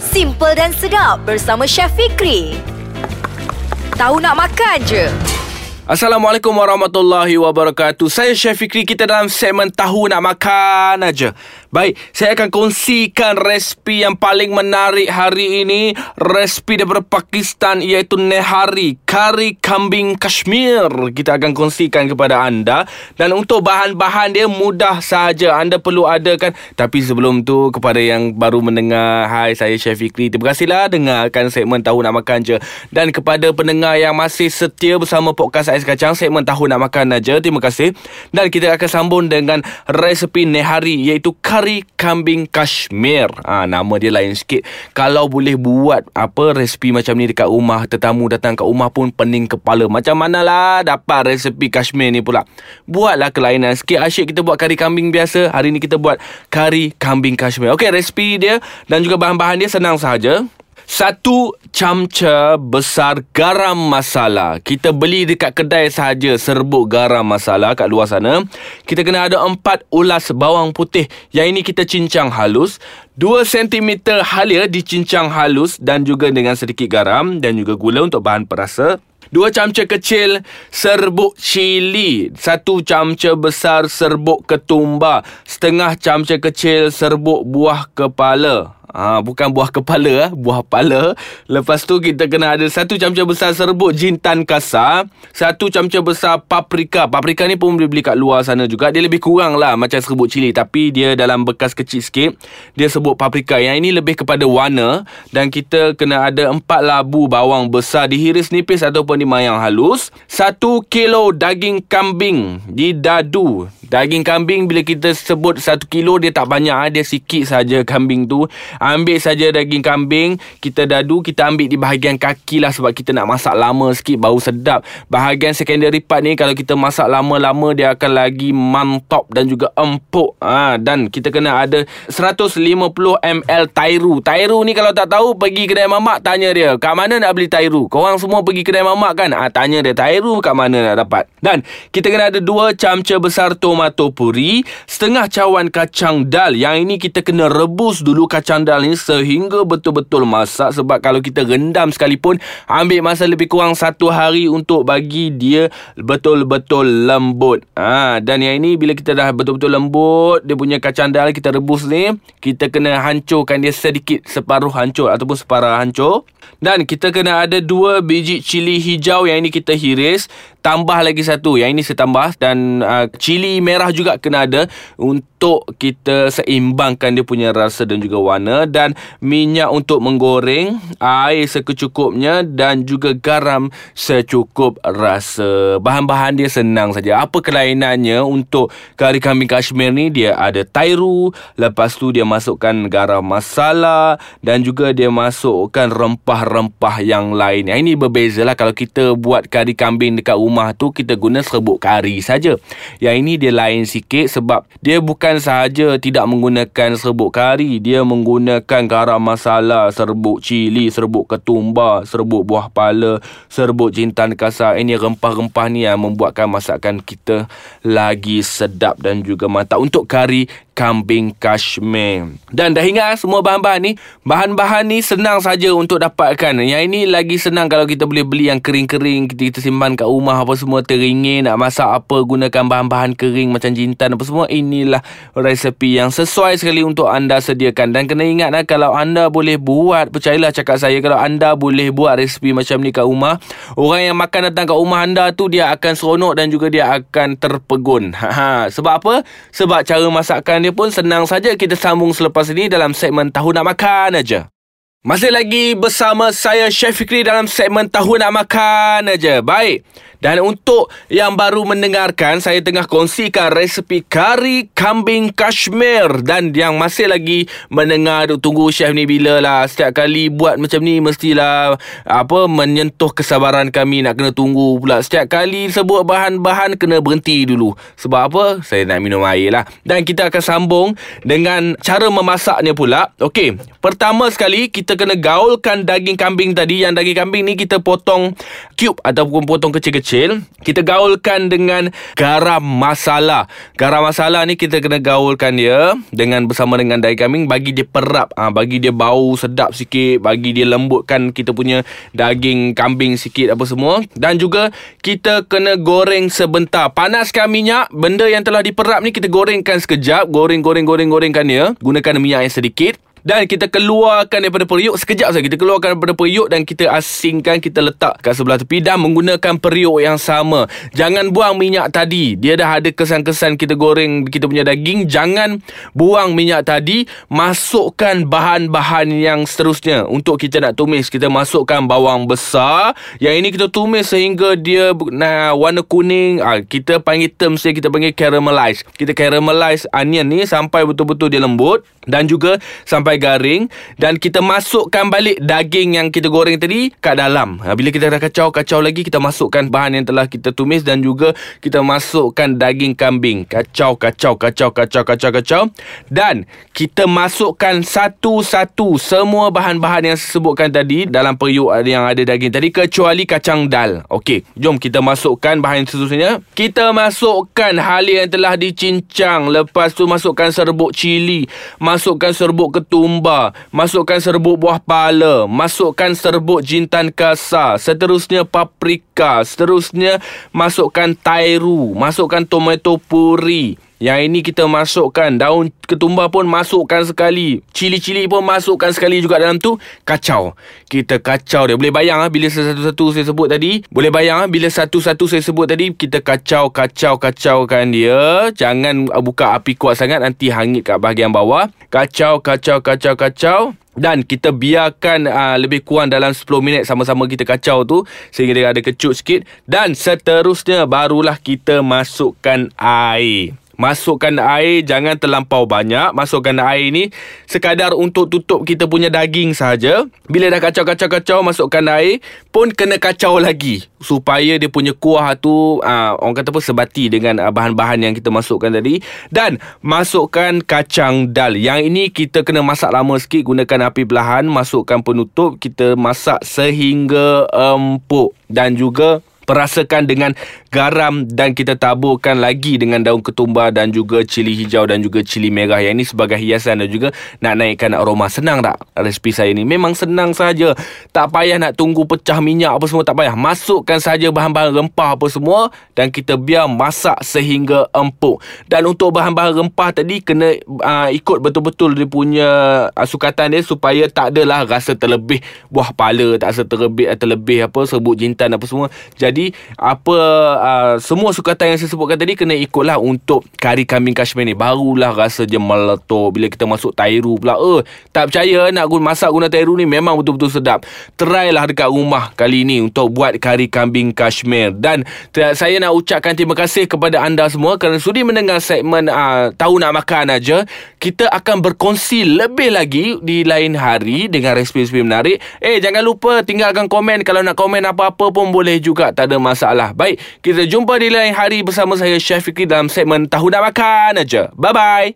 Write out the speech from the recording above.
Simple dan sedap bersama Chef Fikri. Tahu nak makan je. Assalamualaikum warahmatullahi wabarakatuh. Saya Chef Fikri kita dalam segmen tahu nak makan aja. Baik, saya akan kongsikan resipi yang paling menarik hari ini, resipi daripada Pakistan iaitu nehari, kari kambing Kashmir. Kita akan kongsikan kepada anda dan untuk bahan-bahan dia mudah saja. Anda perlu adakan tapi sebelum tu kepada yang baru mendengar, hai saya Chef Fikri. Terima kasihlah dengarkan segmen tahu nak makan je dan kepada pendengar yang masih setia bersama podcast Ais Kacang segmen tahu nak makan aja. Terima kasih. Dan kita akan sambung dengan resipi nehari iaitu kari kambing Kashmir. Ha, nama dia lain sikit. Kalau boleh buat apa resipi macam ni dekat rumah, tetamu datang kat rumah pun pening kepala. Macam manalah dapat resipi Kashmir ni pula. Buatlah kelainan sikit. Asyik kita buat kari kambing biasa. Hari ni kita buat kari kambing Kashmir. Okey, resipi dia dan juga bahan-bahan dia senang sahaja. Satu camca besar garam masala. Kita beli dekat kedai sahaja serbuk garam masala kat luar sana. Kita kena ada empat ulas bawang putih. Yang ini kita cincang halus. Dua sentimeter halia dicincang halus dan juga dengan sedikit garam dan juga gula untuk bahan perasa. Dua camca kecil serbuk cili. Satu camca besar serbuk ketumbar. Setengah camca kecil serbuk buah kepala. Ha, bukan buah kepala, ah, buah pala. Lepas tu kita kena ada satu camca besar serbuk jintan kasar. Satu camca besar paprika. Paprika ni pun boleh beli kat luar sana juga. Dia lebih kurang lah macam serbuk cili. Tapi dia dalam bekas kecil sikit. Dia sebut paprika. Yang ini lebih kepada warna. Dan kita kena ada empat labu bawang besar dihiris nipis ataupun dimayang halus. Satu kilo daging kambing didadu. Daging kambing bila kita sebut satu kilo dia tak banyak. Dia sikit saja kambing tu. Ambil saja daging kambing Kita dadu Kita ambil di bahagian kaki lah Sebab kita nak masak lama sikit Bau sedap. Bahagian secondary part ni Kalau kita masak lama-lama Dia akan lagi mantap Dan juga empuk ha, Dan kita kena ada 150 ml Tairu. Tairu ni kalau tak tahu Pergi kedai mamak Tanya dia Kat mana nak beli Tairu? Korang semua pergi kedai mamak kan? Ha, Tanya dia Tairu kat mana nak dapat? Dan kita kena ada 2 camca besar tomato puri Setengah cawan kacang dal. Yang ini kita kena rebus dulu kacang dal ni sehingga betul-betul masak. Sebab kalau kita rendam sekalipun ambil masa lebih kurang satu hari untuk bagi dia betul-betul lembut. Ha, dan yang ini bila kita dah betul-betul lembut dia punya kacang dal kita rebus ni kita kena hancurkan dia sedikit separuh hancur ataupun separah hancur. Dan kita kena ada dua biji cili hijau yang ini kita hiris. Tambah lagi satu yang ini saya tambah dan uh, cili merah juga kena ada untuk kita seimbangkan dia punya rasa dan juga warna dan minyak untuk menggoreng air sekecukupnya dan juga garam secukup rasa. Bahan-bahan dia senang saja. Apa kelainannya untuk kari kambing kashmir ni? Dia ada tairu lepas tu dia masukkan garam masala dan juga dia masukkan rempah-rempah yang lain. Yang ini berbezalah kalau kita buat kari kambing dekat rumah tu kita guna serbuk kari saja. Yang ini dia lain sikit sebab dia bukan sahaja tidak menggunakan serbuk kari, dia menggunakan garam masala, serbuk cili, serbuk ketumbar, serbuk buah pala, serbuk jintan kasar. Ini rempah-rempah ni yang membuatkan masakan kita lagi sedap dan juga mantap. Untuk kari kambing Kashmir. Dan dah ingat semua bahan-bahan ni? Bahan-bahan ni senang saja untuk dapatkan. Yang ini lagi senang kalau kita boleh beli yang kering-kering. Kita, kita simpan kat rumah apa semua teringin. Nak masak apa gunakan bahan-bahan kering macam jintan apa semua. Inilah resepi yang sesuai sekali untuk anda sediakan. Dan kena ingat lah kalau anda boleh buat. Percayalah cakap saya kalau anda boleh buat resepi macam ni kat rumah. Orang yang makan datang kat rumah anda tu dia akan seronok dan juga dia akan terpegun. Ha, ha. Sebab apa? Sebab cara masakkan dia pun senang saja kita sambung selepas ini dalam segmen Tahu Nak Makan aja. Masih lagi bersama saya Chef Fikri dalam segmen Tahu Nak Makan aja. Baik. Dan untuk yang baru mendengarkan, saya tengah kongsikan resepi kari kambing Kashmir. Dan yang masih lagi mendengar, tunggu chef ni bila lah. Setiap kali buat macam ni, mestilah apa menyentuh kesabaran kami nak kena tunggu pula. Setiap kali sebut bahan-bahan, kena berhenti dulu. Sebab apa? Saya nak minum air lah. Dan kita akan sambung dengan cara memasaknya pula. Okey, pertama sekali kita kena gaulkan daging kambing tadi. Yang daging kambing ni kita potong cube ataupun potong kecil-kecil kecil Kita gaulkan dengan garam masala. Garam masala ni kita kena gaulkan dia Dengan bersama dengan daging kambing Bagi dia perap. Ha, Bagi dia bau sedap sikit Bagi dia lembutkan kita punya daging kambing sikit apa semua. Dan juga kita kena goreng sebentar. Panaskan minyak Benda yang telah diperap ni kita gorengkan sekejap. Goreng-goreng-goreng-gorengkan dia. Gunakan minyak yang sedikit dan kita keluarkan daripada periuk Sekejap saja Kita keluarkan daripada periuk Dan kita asingkan Kita letak kat sebelah tepi Dan menggunakan periuk yang sama. Jangan buang minyak tadi. Dia dah ada kesan-kesan Kita goreng kita punya daging. Jangan buang minyak tadi. Masukkan bahan-bahan yang seterusnya. Untuk kita nak tumis Kita masukkan bawang besar. Yang ini kita tumis sehingga dia nah, Warna kuning. Ah, Kita panggil term saya Kita panggil caramelize Kita caramelize onion ni Sampai betul-betul dia lembut. Dan juga Sampai sampai garing dan kita masukkan balik daging yang kita goreng tadi kat dalam. Ha, bila kita dah kacau-kacau lagi kita masukkan bahan yang telah kita tumis dan juga kita masukkan daging kambing. Kacau kacau kacau kacau kacau kacau dan kita masukkan satu-satu semua bahan-bahan yang saya sebutkan tadi dalam periuk yang ada daging tadi kecuali kacang dal. Okey, jom kita masukkan bahan seterusnya. Kita masukkan halia yang telah dicincang. Lepas tu masukkan serbuk cili, masukkan serbuk ketum tumba, masukkan serbuk buah pala, masukkan serbuk jintan kasar, seterusnya paprika, seterusnya masukkan tairu, masukkan tomato puri. Yang ini kita masukkan Daun ketumbar pun masukkan sekali. Cili-cili pun masukkan sekali juga dalam tu. Kacau. Kita kacau dia. Boleh bayang ah Bila satu-satu saya sebut tadi Boleh bayang ah Bila satu-satu saya sebut tadi Kita kacau Kacau Kacaukan dia. Jangan buka api kuat sangat Nanti hangit kat bahagian bawah. Kacau Kacau Kacau Kacau. Dan kita biarkan uh, lebih kurang dalam 10 minit sama-sama kita kacau tu sehingga dia ada kecut sikit. Dan seterusnya barulah kita masukkan air. Masukkan air Jangan terlampau banyak. Masukkan air ni Sekadar untuk tutup kita punya daging saja. Bila dah kacau-kacau-kacau Masukkan air Pun kena kacau lagi. Supaya dia punya kuah tu uh, Orang kata apa Sebati dengan uh, bahan-bahan yang kita masukkan tadi. Dan Masukkan kacang dal. Yang ini kita kena masak lama sikit Gunakan api perlahan. Masukkan penutup Kita masak sehingga empuk. Dan juga perasakan dengan garam dan kita taburkan lagi dengan daun ketumbar dan juga cili hijau dan juga cili merah. Yang ini sebagai hiasan dan juga nak naikkan aroma. Senang tak resipi saya ni? Memang senang saja. Tak payah nak tunggu pecah minyak apa semua tak payah. Masukkan saja bahan-bahan rempah apa semua dan kita biar masak sehingga empuk. Dan untuk bahan-bahan rempah tadi kena uh, ikut betul-betul dia punya uh, sukatan dia supaya tak adalah rasa terlebih. Buah pala tak rasa terlebih terlebih apa sebut jintan apa semua. Jadi jadi apa uh, semua sukatan yang saya sebutkan tadi kena ikutlah untuk kari kambing Kashmir ni. Barulah rasa dia meletup bila kita masuk tairu pula. Eh, tak percaya nak guna masak guna tairu ni memang betul-betul sedap. Try lah dekat rumah kali ni untuk buat kari kambing Kashmir. Dan saya nak ucapkan terima kasih kepada anda semua kerana sudi mendengar segmen uh, Tahu Nak Makan aja. Kita akan berkongsi lebih lagi di lain hari dengan resipi-resipi menarik. Eh, jangan lupa tinggalkan komen. Kalau nak komen apa-apa pun boleh juga. Tak ada masalah. Baik, kita jumpa di lain hari bersama saya Chef Fikri dalam segmen Tahu Nak Makan aja. Bye-bye.